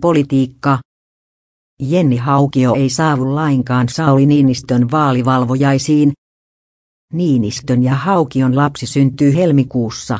Politiikka. Jenni Haukio ei saavu lainkaan Sauli Niinistön vaalivalvojaisiin. Niinistön ja Haukion lapsi syntyy helmikuussa.